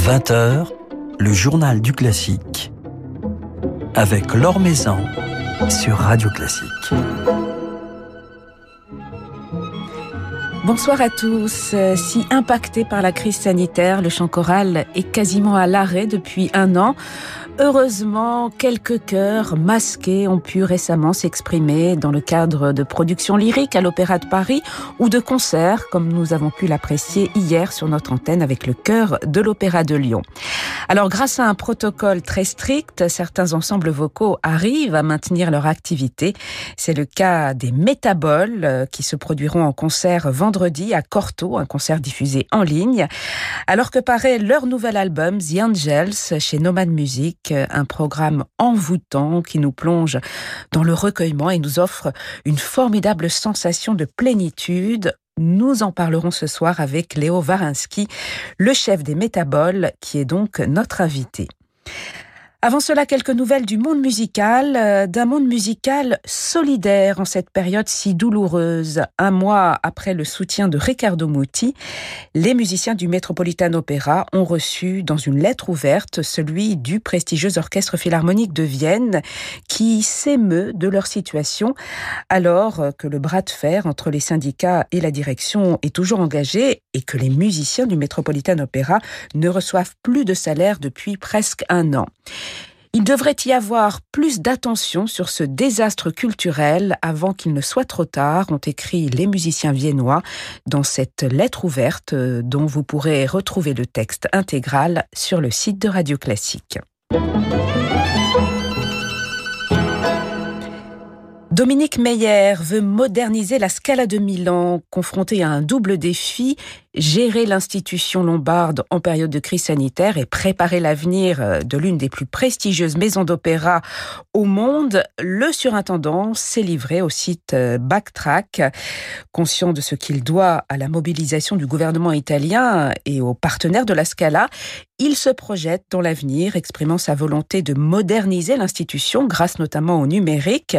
20h, le journal du classique avec Laure Maison sur Radio Classique. Bonsoir à tous. Si impacté par la crise sanitaire, le chant choral est quasiment à l'arrêt depuis un an. Heureusement, quelques chœurs masqués ont pu récemment s'exprimer dans le cadre de productions lyriques à l'Opéra de Paris ou de concerts, comme nous avons pu l'apprécier hier sur notre antenne avec le chœur de l'Opéra de Lyon. Alors, grâce à un protocole très strict, certains ensembles vocaux arrivent à maintenir leur activité. C'est le cas des Métaboles, euh, qui se produiront en concert vendredi à Corto, un concert diffusé en ligne, alors que paraît leur nouvel album The Angels chez Nomad Music un programme envoûtant qui nous plonge dans le recueillement et nous offre une formidable sensation de plénitude. Nous en parlerons ce soir avec Léo Varinsky, le chef des Métaboles, qui est donc notre invité. Avant cela, quelques nouvelles du monde musical, euh, d'un monde musical solidaire en cette période si douloureuse. Un mois après le soutien de Riccardo Muti, les musiciens du Metropolitan Opera ont reçu dans une lettre ouverte celui du prestigieux orchestre philharmonique de Vienne qui s'émeut de leur situation alors que le bras de fer entre les syndicats et la direction est toujours engagé et que les musiciens du Metropolitan Opera ne reçoivent plus de salaire depuis presque un an. Il devrait y avoir plus d'attention sur ce désastre culturel avant qu'il ne soit trop tard, ont écrit les musiciens viennois dans cette lettre ouverte euh, dont vous pourrez retrouver le texte intégral sur le site de Radio Classique. Dominique Meyer veut moderniser la Scala de Milan, confrontée à un double défi, gérer l'institution lombarde en période de crise sanitaire et préparer l'avenir euh, de l'une des plus prestigieuses maisons d'opéra au monde, le surintendant s'est livré au site euh, Backtrack. Conscient de ce qu'il doit à la mobilisation du gouvernement italien et aux partenaires de la Scala, il se projette dans l'avenir, exprimant sa volonté de moderniser l'institution grâce notamment au numérique,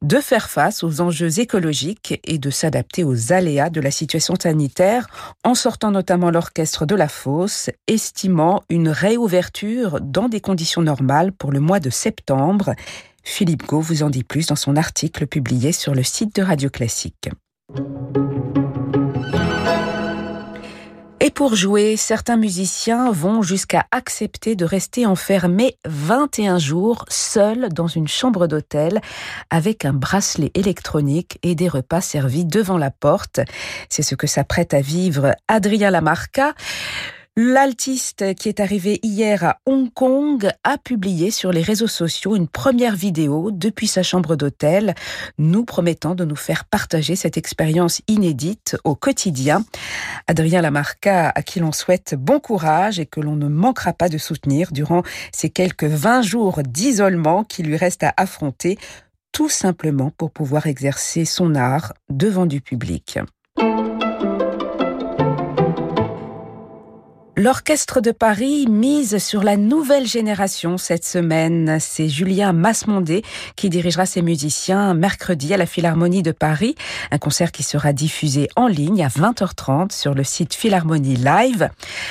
de faire face aux enjeux écologiques et de s'adapter aux aléas de la situation sanitaire en sortant notamment l'orchestre de la fosse, estimant une réouverture dans des conditions normales pour le mois de septembre. Philippe Gau vous en dit plus dans son article publié sur le site de Radio Classique. Et pour jouer, certains musiciens vont jusqu'à accepter de rester enfermés 21 jours seuls dans une chambre d'hôtel avec un bracelet électronique et des repas servis devant la porte. C'est ce que s'apprête à vivre Adrien Lamarca. L'altiste qui est arrivé hier à Hong Kong a publié sur les réseaux sociaux une première vidéo depuis sa chambre d'hôtel, nous promettant de nous faire partager cette expérience inédite au quotidien. Adrien Lamarca, à qui l'on souhaite bon courage et que l'on ne manquera pas de soutenir durant ces quelques 20 jours d'isolement qui lui restent à affronter, tout simplement pour pouvoir exercer son art devant du public. L'Orchestre de Paris mise sur la nouvelle génération cette semaine. C'est Julien Masmondé qui dirigera ses musiciens mercredi à la Philharmonie de Paris. Un concert qui sera diffusé en ligne à 20h30 sur le site Philharmonie Live.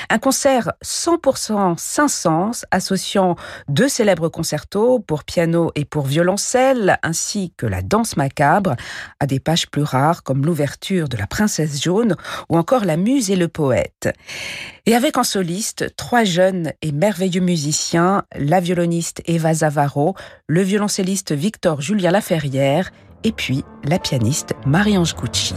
Un concert 100% Saint-Saëns associant deux célèbres concertos pour piano et pour violoncelle ainsi que la danse macabre à des pages plus rares comme l'ouverture de la Princesse jaune ou encore la Muse et le poète. Et avec en soliste trois jeunes et merveilleux musiciens, la violoniste Eva Zavaro, le violoncelliste Victor Julien Laferrière et puis la pianiste Marie-Ange Gucci.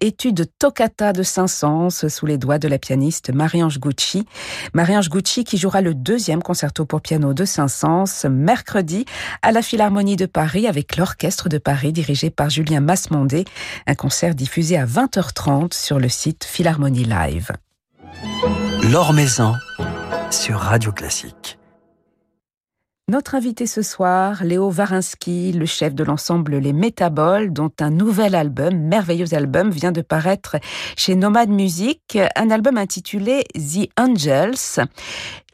Étude toccata de Saint-Saëns sous les doigts de la pianiste Marie-Ange Gucci. Marie-Ange Gucci qui jouera le deuxième concerto pour piano de Saint-Saëns mercredi à la Philharmonie de Paris avec l'Orchestre de Paris dirigé par Julien Masmondé. Un concert diffusé à 20h30 sur le site Philharmonie Live. L'Or sur Radio Classique. Notre invité ce soir, Léo Varinsky, le chef de l'ensemble Les Métaboles, dont un nouvel album, merveilleux album, vient de paraître chez Nomad Music, un album intitulé The Angels.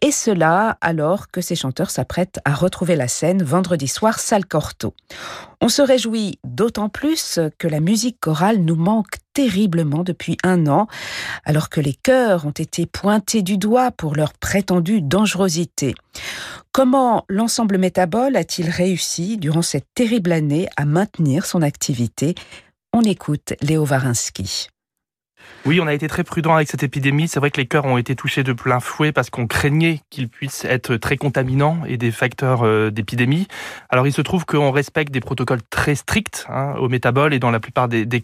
Et cela alors que ces chanteurs s'apprêtent à retrouver la scène vendredi soir, salle Corto. On se réjouit d'autant plus que la musique chorale nous manque terriblement depuis un an, alors que les chœurs ont été pointés du doigt pour leur prétendue dangerosité. Comment l'ensemble Métabole a-t-il réussi, durant cette terrible année, à maintenir son activité? On écoute Léo Varinsky. Oui, on a été très prudent avec cette épidémie. C'est vrai que les cœurs ont été touchés de plein fouet parce qu'on craignait qu'ils puissent être très contaminants et des facteurs euh, d'épidémie. Alors il se trouve qu'on respecte des protocoles très stricts hein, au métabole et dans la plupart des, des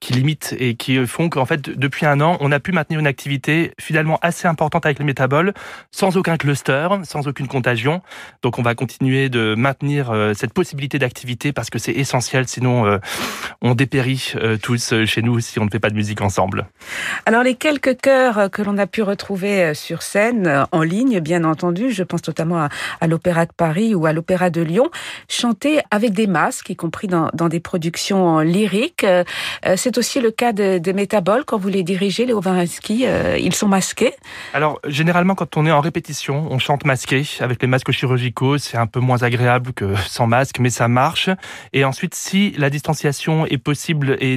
qui limitent et qui font qu'en fait depuis un an, on a pu maintenir une activité finalement assez importante avec les métaboles sans aucun cluster, sans aucune contagion. Donc on va continuer de maintenir euh, cette possibilité d'activité parce que c'est essentiel. Sinon, euh, on dépérit tous chez nous si on ne fait pas de musique ensemble. Alors les quelques chœurs que l'on a pu retrouver euh, sur scène, euh, en ligne bien entendu, je pense notamment à, l'Opéra de Paris ou à l'Opéra de Lyon, chantaient avec des masques, y compris dans, des productions lyriques. Euh, c'est aussi le cas des de Métaboles quand vous les dirigez, les Ovarinsky, ils sont masqués Alors généralement quand on est en répétition, on chante masqué avec les masques chirurgicaux, c'est un peu moins agréable que sans masque, mais ça marche. Et ensuite, si la distanciation est possible et,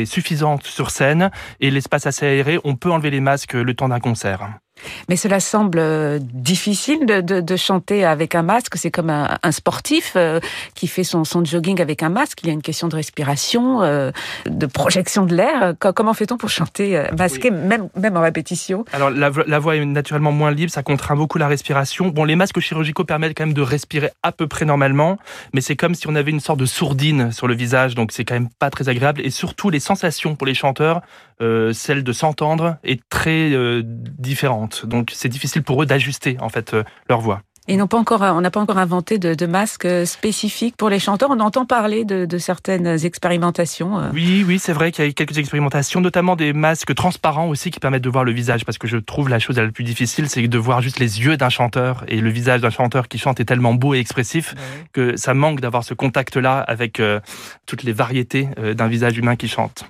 et suffisante sur scène, et l'espace assez aéré, on peut enlever les masques le temps d'un concert. Mais cela semble euh, difficile de, de, de chanter avec un masque. C'est comme un, un sportif euh, qui fait son, son, jogging avec un masque. Il y a une question de respiration, euh, de projection de l'air. Comment fait-on pour chanter masqué, même, même en répétition? Alors la, la, voix est naturellement moins libre, ça contraint beaucoup la respiration. Bon, les masques chirurgicaux permettent quand même de respirer à peu près normalement, mais c'est comme si on avait une sorte de sourdine sur le visage, donc c'est quand même pas très agréable. Et surtout, les sensations pour les chanteurs, euh, celle de s'entendre, est très euh, différente. Donc c'est difficile pour eux d'ajuster en fait euh, leur voix. Et non pas encore, on n'a pas encore inventé de, de, masques spécifiques pour les chanteurs. On entend parler de, de certaines expérimentations. Euh. Oui, oui, c'est vrai qu'il y a quelques expérimentations, notamment des masques transparents aussi qui permettent de voir le visage. Parce que je trouve la chose la plus difficile, c'est de voir juste les yeux d'un chanteur et le visage d'un chanteur qui chante est tellement beau et expressif que ça manque d'avoir ce contact-là avec euh, toutes les variétés euh, d'un visage humain qui chante.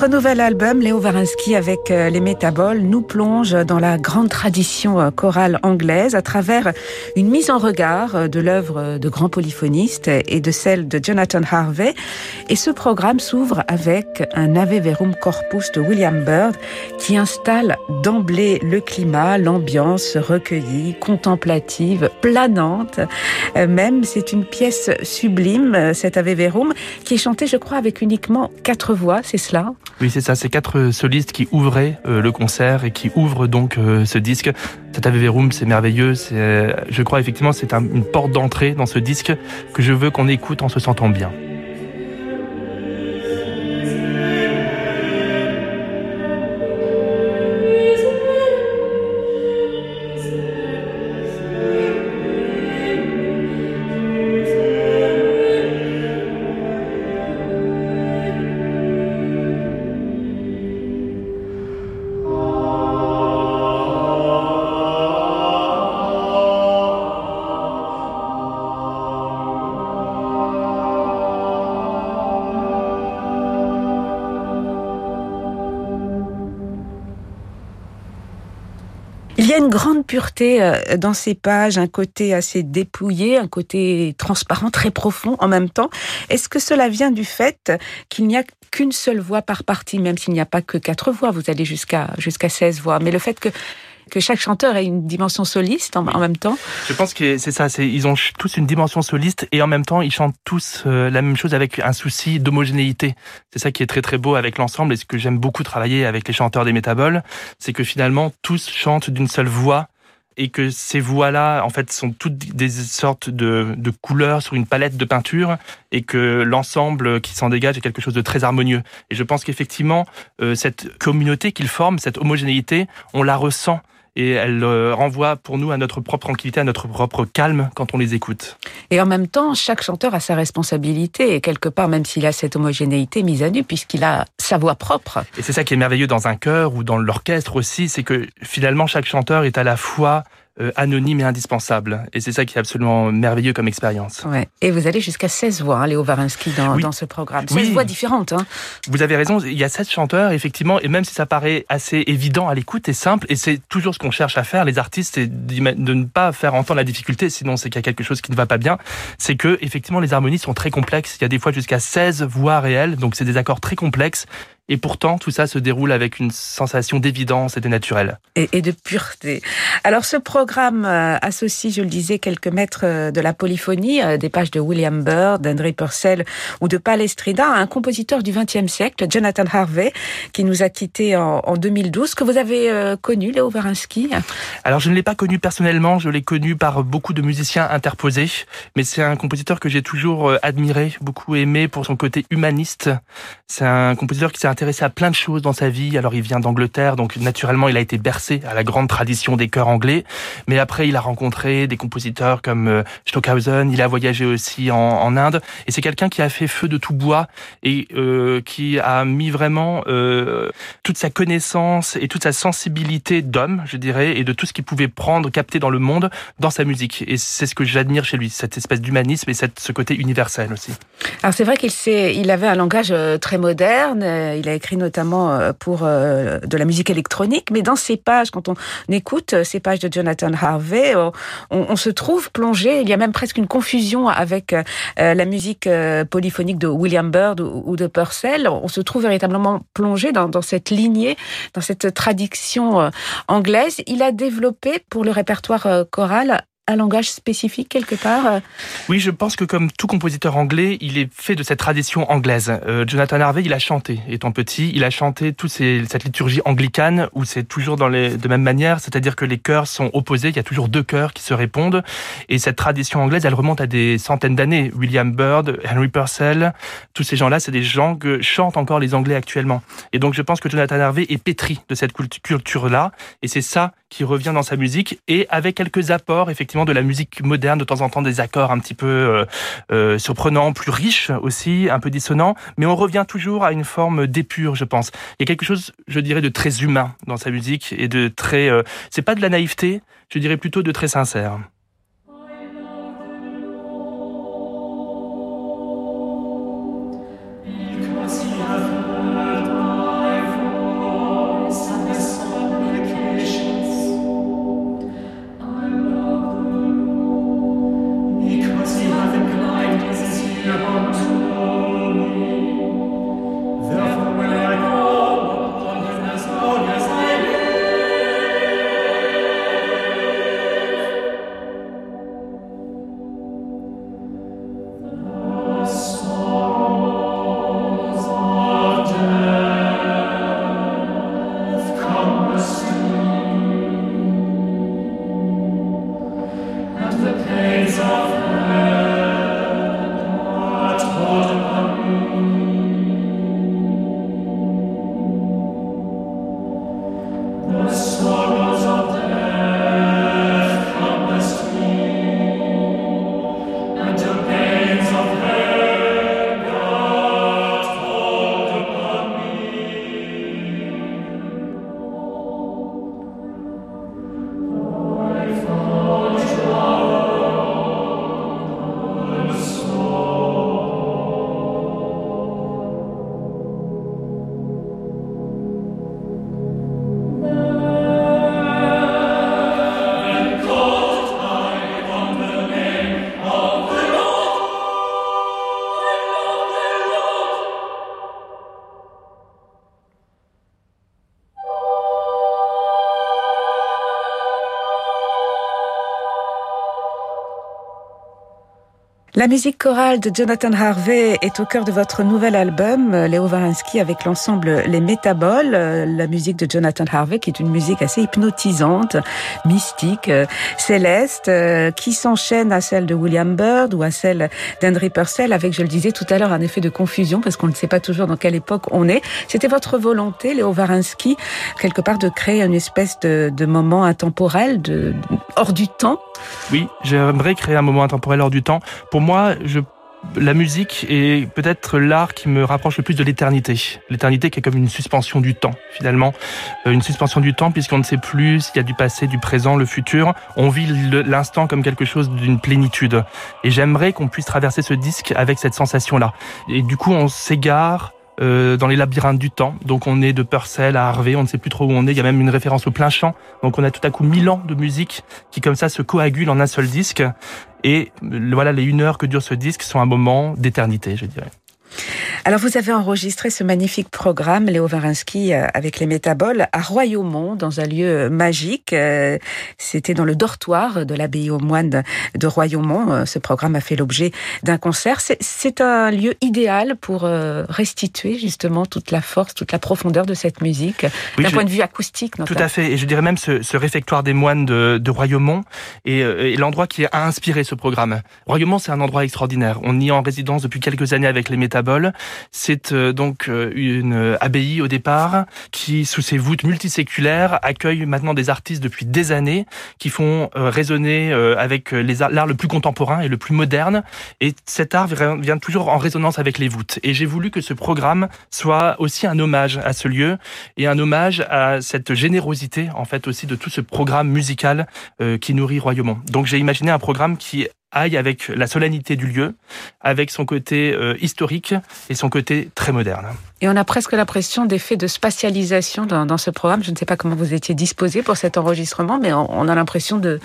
Votre nouvel album, Léo Varinsky avec euh, les Métaboles, nous plonge dans la grande tradition euh, chorale anglaise à travers une mise en regard euh, de l'œuvre de grands polyphonistes et de celle de Jonathan Harvey. Et ce programme s'ouvre avec un Ave Verum Corpus de William Byrd qui installe d'emblée le climat, l'ambiance recueillie, contemplative, planante. Même, c'est une pièce sublime, cet Ave Verum, qui est chanté, je crois, avec uniquement quatre voix, c'est cela? Oui, c'est ça. C'est quatre solistes qui ouvraient euh, le concert et qui ouvrent donc euh, ce disque. Cet Ave Verum, c'est merveilleux. Euh, je crois effectivement, c'est une porte d'entrée dans ce disque que je veux qu'on écoute en se sentant bien. Il y a une grande pureté euh, dans ces pages, un côté assez dépouillé, un côté transparent, très profond en même temps. Est-ce que cela vient du fait qu'il n'y a qu'une seule voix par partie, même s'il n'y a pas que quatre voix, vous allez jusqu'à jusqu'à 16 voix, mais le fait que que chaque chanteur ait une dimension soliste en, même temps. Je pense que c'est ça, c'est ils ont tous une dimension soliste et en même temps ils chantent tous euh, la même chose avec un souci d'homogénéité. C'est ça qui est très très beau avec l'ensemble et ce que j'aime beaucoup travailler avec les chanteurs des métaboles, c'est que finalement tous chantent d'une seule voix et que ces voix-là, en fait, sont toutes des sortes de, de, couleurs sur une palette de peinture et que l'ensemble qui s'en dégage est quelque chose de très harmonieux. Et je pense qu'effectivement, euh, cette communauté qu'ils forment, cette homogénéité, on la ressent et elle euh, renvoie pour nous à notre propre tranquillité, à notre propre calme quand on les écoute. Et en même temps, chaque chanteur a sa responsabilité et quelque part, même s'il a cette homogénéité mise à nu, puisqu'il a sa voix propre. Et c'est ça qui est merveilleux dans un chœur ou dans l'orchestre aussi, c'est que finalement chaque chanteur est à la fois euh, anonyme et indispensable. Et c'est ça qui est absolument merveilleux comme expérience. Ouais. Et vous allez jusqu'à 16 voix, hein, Léo Varinsky, dans, dans ce programme. 16 voix différentes. Hein. Vous avez raison, il y a 7 chanteurs, effectivement, et même si ça paraît assez évident à l'écoute et simple, et c'est toujours ce qu'on cherche à faire, les artistes, c'est de ne pas faire entendre la difficulté, sinon c'est qu'il y a quelque chose qui ne va pas bien, c'est que, effectivement, les harmonies sont très complexes. Il y a des fois jusqu'à 16 voix réelles, donc c'est des accords très complexes. Et pourtant, tout ça se déroule avec une sensation d'évidence et de naturel. Et, de pureté. Alors, ce programme euh, associe, je le disais, quelques maîtres euh, de la polyphonie, euh, des pages de William Byrd, d'André Purcell ou de Palestrina, un compositeur du XXe siècle, Jonathan Harvey, qui nous a quittés en, 2012, que vous avez connu, Léo Varinsky? Alors, je ne l'ai pas connu personnellement, je l'ai connu par beaucoup de musiciens interposés, mais c'est un compositeur que j'ai toujours admiré, beaucoup aimé pour son côté humaniste. C'est un compositeur qui s'est intéressé à plein de choses dans sa vie. Alors il vient d'Angleterre, donc naturellement il a été bercé à la grande tradition des chœurs anglais. Mais après il a rencontré des compositeurs comme euh, Stockhausen. Il a voyagé aussi en, Inde. Et c'est quelqu'un qui a fait feu de tout bois et euh, qui a mis vraiment euh, toute sa connaissance et toute sa sensibilité d'homme, je dirais, et de tout ce qu'il pouvait prendre, capter dans le monde, dans sa musique. Et c'est ce que j'admire chez lui, cette espèce d'humanisme et cette, ce côté universel aussi. Alors c'est vrai qu'il il avait un langage très moderne. Écrit notamment euh, pour euh, de la musique électronique, mais dans ces pages, quand on écoute euh, ces pages de Jonathan Harvey, on, se trouve plongé, il y a même presque une confusion avec la musique polyphonique de William Byrd ou, de Purcell. On se trouve véritablement plongé dans, dans cette lignée, dans cette tradition anglaise. Il a développé pour le répertoire choral langage spécifique quelque part euh Oui, je pense que comme tout compositeur anglais, il est fait de cette tradition anglaise. Euh, Jonathan Harvey, il a chanté, étant petit, il a chanté toute cette liturgie anglicane où c'est toujours dans les, de même manière, c'est-à-dire que les chœurs sont opposés, il y a toujours deux chœurs qui se répondent, et cette tradition anglaise, elle remonte à des centaines d'années. William Byrd, Henry Purcell, tous ces gens-là, c'est des gens que chantent encore les Anglais actuellement. Et donc je pense que Jonathan Harvey est pétri de cette culture-là, et c'est ça qui revient dans sa musique, et avec quelques apports, effectivement, de la musique moderne, de temps en temps des accords un petit peu euh, euh, surprenants, plus riches aussi, un peu dissonants, mais on revient toujours à une forme d'épure, je pense. Il y a quelque chose, je dirais, de très humain dans sa musique et de très, euh, c'est pas de la naïveté, je dirais plutôt de très sincère. La musique chorale de Jonathan Harvey est au cœur de votre nouvel album, Léo Varinsky, avec l'ensemble Les Métaboles. La musique de Jonathan Harvey, qui est une musique assez hypnotisante, mystique, euh, céleste, euh, qui s'enchaîne à celle de William Byrd ou à celle d'Henry Purcell, avec, je le disais tout à l'heure, un effet de confusion, parce qu'on ne sait pas toujours dans quelle époque on est. C'était votre volonté, Léo Varinsky, quelque part de créer une espèce de, de moment intemporel, de, hors du temps? Oui, j'aimerais créer un moment intemporel hors du temps. Pour moi, moi, je la musique est peut-être l'art qui me rapproche le plus de l'éternité. L'éternité qui est comme une suspension du temps, finalement. Euh, une suspension du temps puisqu'on ne sait plus s'il y a du passé, du présent, le futur. On vit l'instant comme quelque chose d'une plénitude. Et j'aimerais qu'on puisse traverser ce disque avec cette sensation-là. Et du coup, on s'égare euh, dans les labyrinthes du temps. Donc on est de Purcell à Harvey, on ne sait plus trop où on est. Il y a même une référence au plein chant. Donc on a tout à coup mille ans de musique qui comme ça se coagule en un seul disque. Et voilà, les une heure que dure ce disque sont un moment d'éternité, je dirais. Alors vous avez enregistré ce magnifique programme, Léo Varinsky, euh, avec les métaboles, à Royaumont, dans un lieu magique. Euh, c'était dans le dortoir de l'abbaye aux moines de Royaumont. Euh, ce programme a fait l'objet d'un concert. C'est un lieu idéal pour restituer justement toute la force, toute la profondeur de cette musique, d'un point de vue acoustique. Notamment. Tout à fait. Et je dirais même ce, ce réfectoire des moines de, de Royaumont est, est l'endroit qui a inspiré ce programme. Royaumont, c'est un endroit extraordinaire. On y est en résidence depuis quelques années avec les métaboles. C'est euh, donc euh, une abbaye au départ qui, sous ses voûtes multiséculaires, accueille maintenant des artistes depuis des années qui font euh, résonner avec l'art le plus contemporain et le plus moderne. Et cet art vient toujours en résonance avec les voûtes. Et j'ai voulu que ce programme soit aussi un hommage à ce lieu et un hommage à cette générosité, en fait, aussi de tout ce programme musical qui nourrit Royaumont. Donc j'ai imaginé un programme qui aille avec la solennité du lieu, avec son côté euh, historique et son côté très moderne. Et on a presque l'impression d'effet de spatialisation dans, dans, ce programme. Je ne sais pas comment vous étiez disposé pour cet enregistrement, mais on, a l'impression de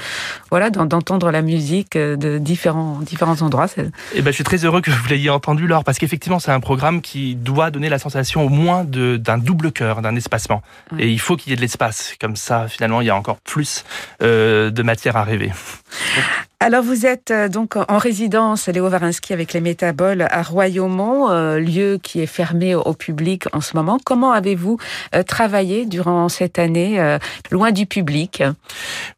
voilà d'entendre la musique euh, de différents différents endroits. Et eh ben, je suis très heureux que vous l'ayez entendu, Laure, parce qu'effectivement, c'est un programme qui doit donner la sensation au moins d'un double cœur, d'un espacement. Et il faut qu'il y ait de l'espace. Comme ça, finalement, il y a encore plus euh, de matière à rêver. Alors vous êtes euh, donc en résidence, Léo Varinsky, avec les Métaboles à Royaumont, euh, lieu qui est fermé au public en ce moment. Comment avez-vous euh, travaillé durant cette année loin du public?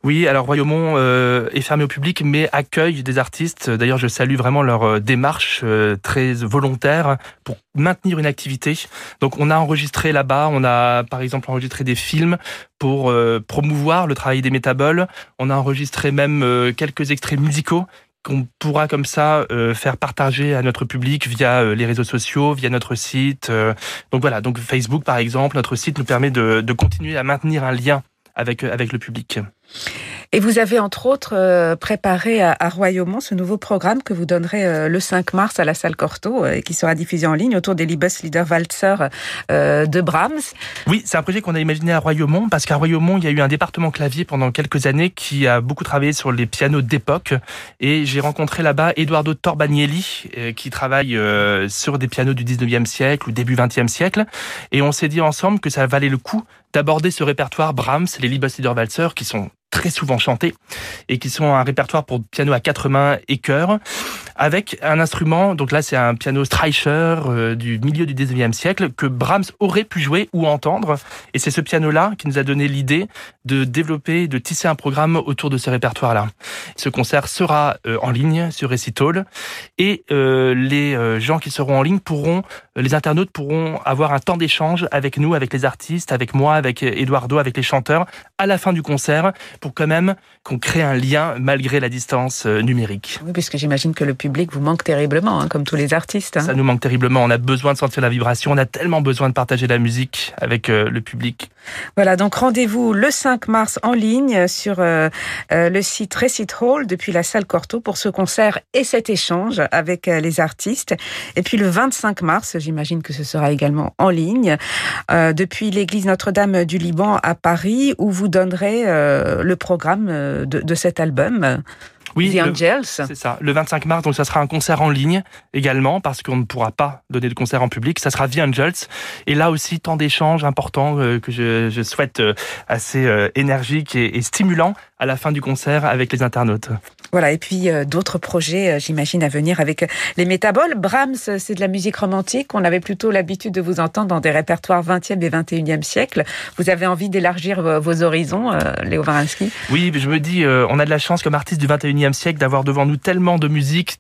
Oui, alors Royaumont est fermé au public mais accueille des artistes. D'ailleurs, je salue vraiment leur démarche très volontaire pour maintenir une activité. Donc on a enregistré là-bas, on a par exemple enregistré des films pour promouvoir le travail des métaboles. On a enregistré même quelques extraits musicaux qu'on pourra comme ça euh, faire partager à notre public via euh, les réseaux sociaux, via notre site. Euh. donc voilà, donc Facebook par exemple, notre site nous permet de, de continuer à maintenir un lien avec avec le public. Et vous avez entre autres euh, préparé à, Royaumont ce nouveau programme que vous donnerez euh, le 5 mars à la salle Cortot euh, et qui sera diffusé en ligne autour des Lieder Walzer de Brahms. Oui, c'est un projet qu'on a imaginé à Royaumont parce qu'à Royaumont, il y a eu un département clavier pendant quelques années qui a beaucoup travaillé sur les pianos d'époque et j'ai rencontré là-bas Eduardo Torbanielli qui travaille sur des pianos du 19e siècle ou début 20e siècle et on s'est dit ensemble que ça valait le coup d'aborder ce répertoire Brahms, les Lieder Walzer qui sont très souvent chantés et qui sont un répertoire pour piano à quatre mains et chœur avec un instrument, donc là c'est un piano Streicher euh, du milieu du 19e siècle que Brahms aurait pu jouer ou entendre et c'est ce piano-là qui nous a donné l'idée de développer, de tisser un programme autour de ce répertoire-là. Ce concert sera euh, en ligne sur Recital et euh, les gens qui seront en ligne pourront les internautes pourront avoir un temps d'échange avec nous, avec les artistes, avec moi, avec Eduardo, avec les chanteurs, à la fin du concert, pour quand même qu'on crée un lien malgré la distance euh, numérique. Oui, puisque j'imagine que le public vous manque terriblement, hein, comme tous les artistes. Hein. Ça nous manque terriblement. On a besoin de sentir la vibration. On a tellement besoin de partager la musique avec euh, le public. Voilà, donc rendez-vous le 5 mars en ligne sur euh, le site Recit Hall depuis la salle Corto pour ce concert et cet échange avec les artistes. Et puis le 25 mars, j'imagine que ce sera également en ligne depuis l'église Notre-Dame du Liban à Paris où vous donnerez le programme de, cet album. Oui, The Angels. C'est ça, le 25 mars, donc ça sera un concert en ligne également, parce qu'on ne pourra pas donner de concert en public. Ça sera The Angels. Et là aussi, tant d'échanges importants euh, que je, souhaite euh, assez euh, énergiques et, et stimulants à la fin du concert avec les internautes. Voilà, et puis euh, d'autres projets, euh, j'imagine, à venir avec euh, les métaboles. Brahms, c'est de la musique romantique. On avait plutôt l'habitude de vous entendre dans des répertoires 20e et 21e siècle. Vous avez envie d'élargir vos horizons, Léo Varinsky Oui, je me dis, on a de la chance comme artiste du 21e siècle d'avoir devant nous tellement de musique,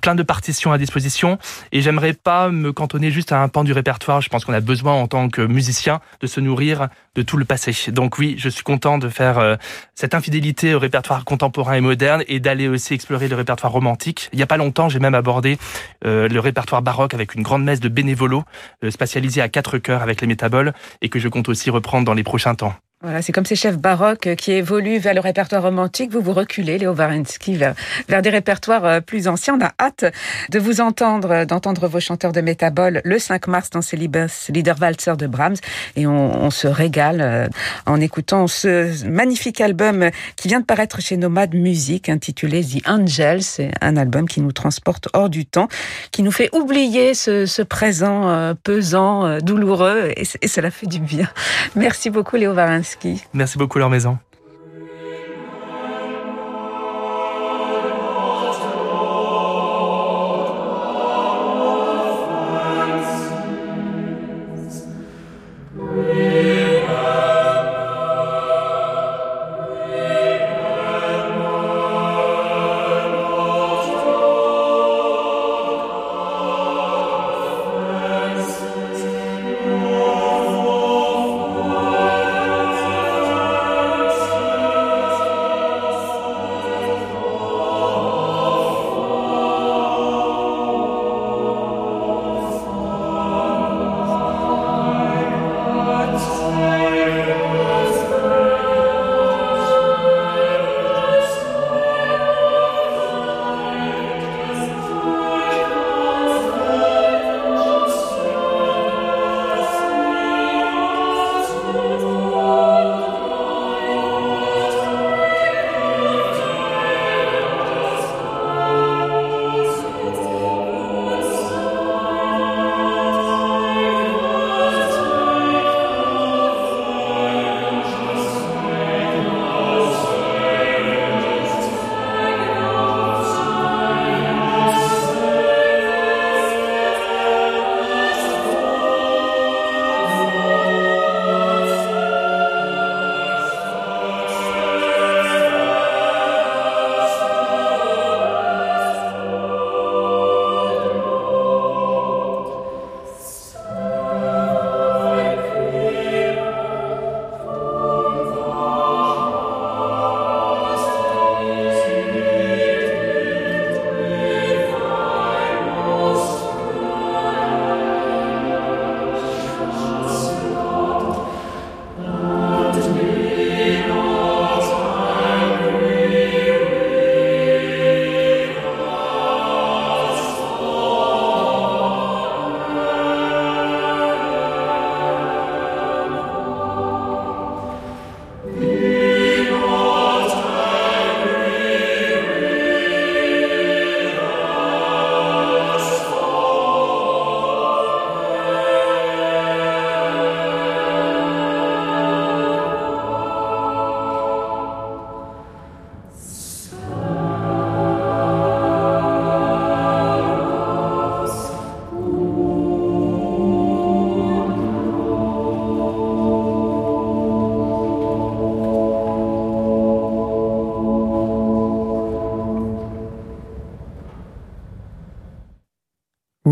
plein de partitions à disposition. Et j'aimerais pas me cantonner juste à un pan du répertoire. Je pense qu'on a besoin, en tant que musicien, de se nourrir de tout le passé. Donc oui, je suis content de faire cette infidélité au répertoire contemporain et moderne et d'aller aussi explorer le répertoire romantique. Il y a pas longtemps, j'ai même abordé euh, le répertoire baroque avec une grande messe de bénévolos euh, spatialisée à quatre chœurs avec les métaboles et que je compte aussi reprendre dans les prochains temps. Voilà, c'est comme ces chefs baroques qui évoluent vers le répertoire romantique. Vous vous reculez, Léo Varensky, vers, des répertoires euh, plus anciens. On a hâte de vous entendre, d'entendre vos chanteurs de métabole le 5 mars dans ces Liederwalzer de Brahms. Et on, se régale euh, en écoutant ce magnifique album qui vient de paraître chez Nomad Music, intitulé The Angels. C'est un album qui nous transporte hors du temps, qui nous fait oublier ce, présent euh, pesant, douloureux, et, et cela fait du bien. Merci beaucoup, Léo Varensky. Merci beaucoup, leur maison.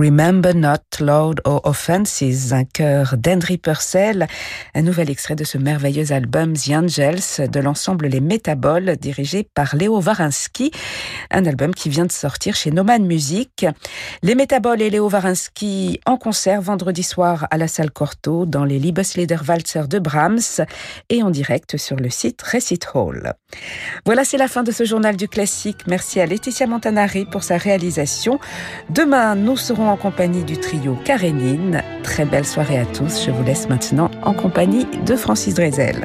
Remember Not Loud or Offenses, un chœur d'Henry Purcell, un nouvel extrait de ce merveilleux album The Angels de l'ensemble Les Métaboles dirigé par Léo Varinsky, un album qui vient de sortir chez Noman Music. Les Métaboles et Léo Varinsky en concert vendredi soir à la salle Corto dans les Liebesliederwalzer de Brahms et en direct sur le site Recit Hall. Voilà, c'est la fin de ce journal du classique. Merci à Laetitia Montanari pour sa réalisation. Demain, nous serons en compagnie du trio Karénine. Très belle soirée à tous. Je vous laisse maintenant en compagnie de Francis Drezel.